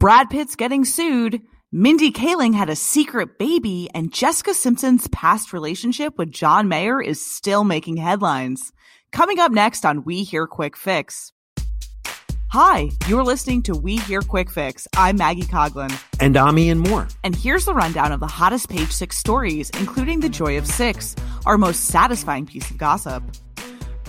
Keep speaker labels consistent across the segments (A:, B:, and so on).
A: Brad Pitt's getting sued. Mindy Kaling had a secret baby, and Jessica Simpson's past relationship with John Mayer is still making headlines. Coming up next on We Hear Quick Fix. Hi, you're listening to We Hear Quick Fix. I'm Maggie Coglin.
B: And I'm Ian Mohr.
A: And here's the rundown of the hottest page six stories, including the joy of six, our most satisfying piece of gossip.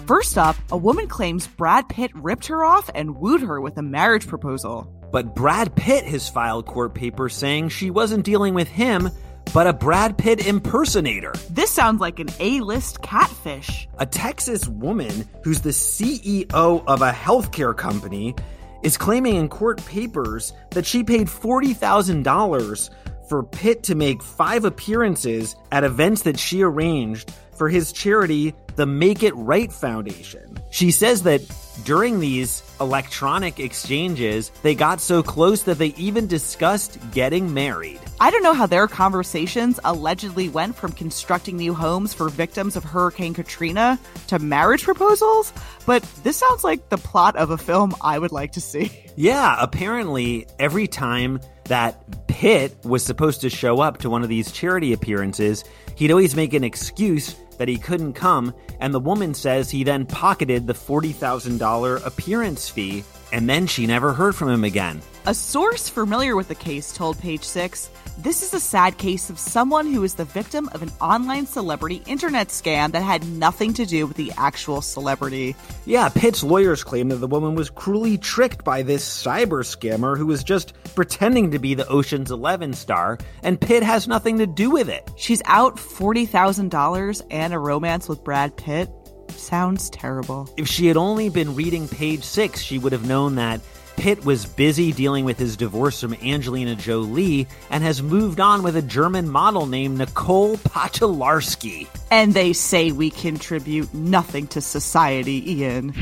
A: First up, a woman claims Brad Pitt ripped her off and wooed her with a marriage proposal.
B: But Brad Pitt has filed court papers saying she wasn't dealing with him, but a Brad Pitt impersonator.
A: This sounds like an A list catfish.
B: A Texas woman who's the CEO of a healthcare company is claiming in court papers that she paid $40,000 for Pitt to make five appearances at events that she arranged for his charity, the Make It Right Foundation. She says that during these electronic exchanges, they got so close that they even discussed getting married.
A: I don't know how their conversations allegedly went from constructing new homes for victims of Hurricane Katrina to marriage proposals, but this sounds like the plot of a film I would like to see.
B: Yeah, apparently, every time that Pitt was supposed to show up to one of these charity appearances, he'd always make an excuse that he couldn't come, and the woman says he then pocketed the $40,000 appearance fee, and then she never heard from him again.
A: A source familiar with the case told Page Six this is a sad case of someone who is the victim of an online celebrity internet scam that had nothing to do with the actual celebrity.
B: Yeah, Pitt's lawyers claim that the woman was cruelly tricked by this cyber scammer who was just pretending to be the Ocean's Eleven star, and Pitt has nothing to do with it.
A: She's out $40,000 and a romance with Brad Pitt. Sounds terrible.
B: If she had only been reading page six, she would have known that Pitt was busy dealing with his divorce from Angelina Jolie and has moved on with a German model named Nicole Poturalski.
A: And they say we contribute nothing to society, Ian.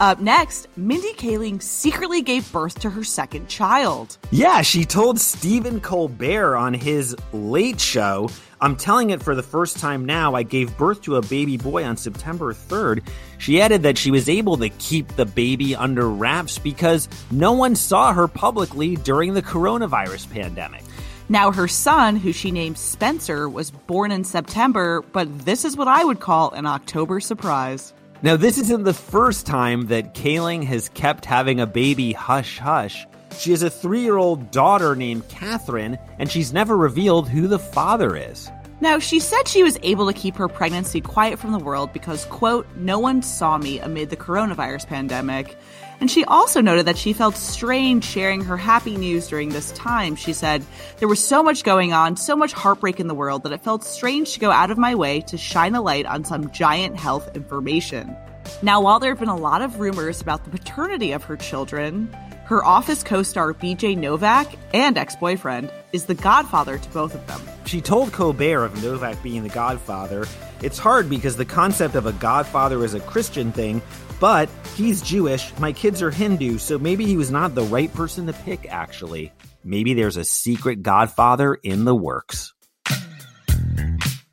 A: Up next, Mindy Kaling secretly gave birth to her second child.
B: Yeah, she told Stephen Colbert on his Late Show I'm telling it for the first time now. I gave birth to a baby boy on September 3rd. She added that she was able to keep the baby under wraps because no one saw her publicly during the coronavirus pandemic.
A: Now, her son, who she named Spencer, was born in September, but this is what I would call an October surprise.
B: Now, this isn't the first time that Kaling has kept having a baby hush hush. She has a three year old daughter named Catherine, and she's never revealed who the father is.
A: Now, she said she was able to keep her pregnancy quiet from the world because, quote, no one saw me amid the coronavirus pandemic. And she also noted that she felt strange sharing her happy news during this time. She said, There was so much going on, so much heartbreak in the world that it felt strange to go out of my way to shine a light on some giant health information. Now, while there have been a lot of rumors about the paternity of her children, her office co star BJ Novak and ex boyfriend is the godfather to both of them.
B: She told Colbert of Novak being the godfather. It's hard because the concept of a godfather is a Christian thing, but he's Jewish, my kids are Hindu, so maybe he was not the right person to pick, actually. Maybe there's a secret godfather in the works.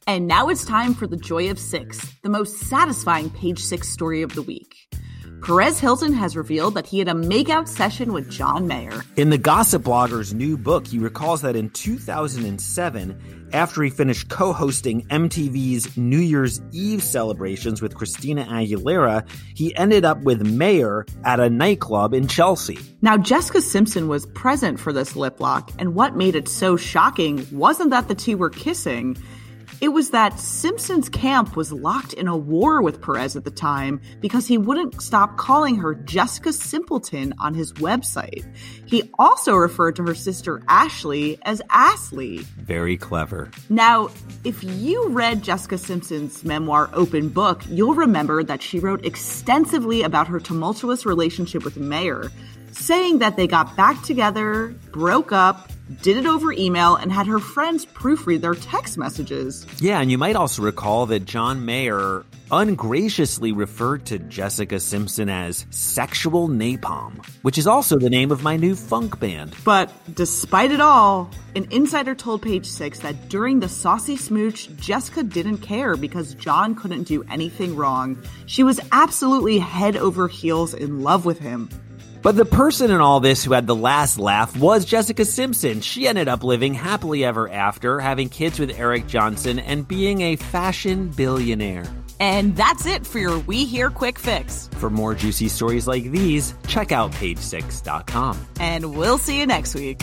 A: And now it's time for the Joy of Six, the most satisfying page six story of the week. Perez Hilton has revealed that he had a makeout session with John Mayer.
B: In the gossip blogger's new book, he recalls that in 2007, after he finished co hosting MTV's New Year's Eve celebrations with Christina Aguilera, he ended up with Mayer at a nightclub in Chelsea.
A: Now, Jessica Simpson was present for this lip lock, and what made it so shocking wasn't that the two were kissing. It was that Simpson's camp was locked in a war with Perez at the time because he wouldn't stop calling her Jessica Simpleton on his website. He also referred to her sister Ashley as Ashley.
B: Very clever.
A: Now, if you read Jessica Simpson's memoir Open Book, you'll remember that she wrote extensively about her tumultuous relationship with Mayer saying that they got back together, broke up, did it over email, and had her friends proofread their text messages.
B: Yeah, and you might also recall that John Mayer ungraciously referred to Jessica Simpson as sexual napalm, which is also the name of my new funk band.
A: But despite it all, an insider told Page Six that during the saucy smooch, Jessica didn't care because John couldn't do anything wrong. She was absolutely head over heels in love with him.
B: But the person in all this who had the last laugh was Jessica Simpson. She ended up living happily ever after, having kids with Eric Johnson, and being a fashion billionaire.
A: And that's it for your We Here Quick Fix.
B: For more juicy stories like these, check out page6.com.
A: And we'll see you next week.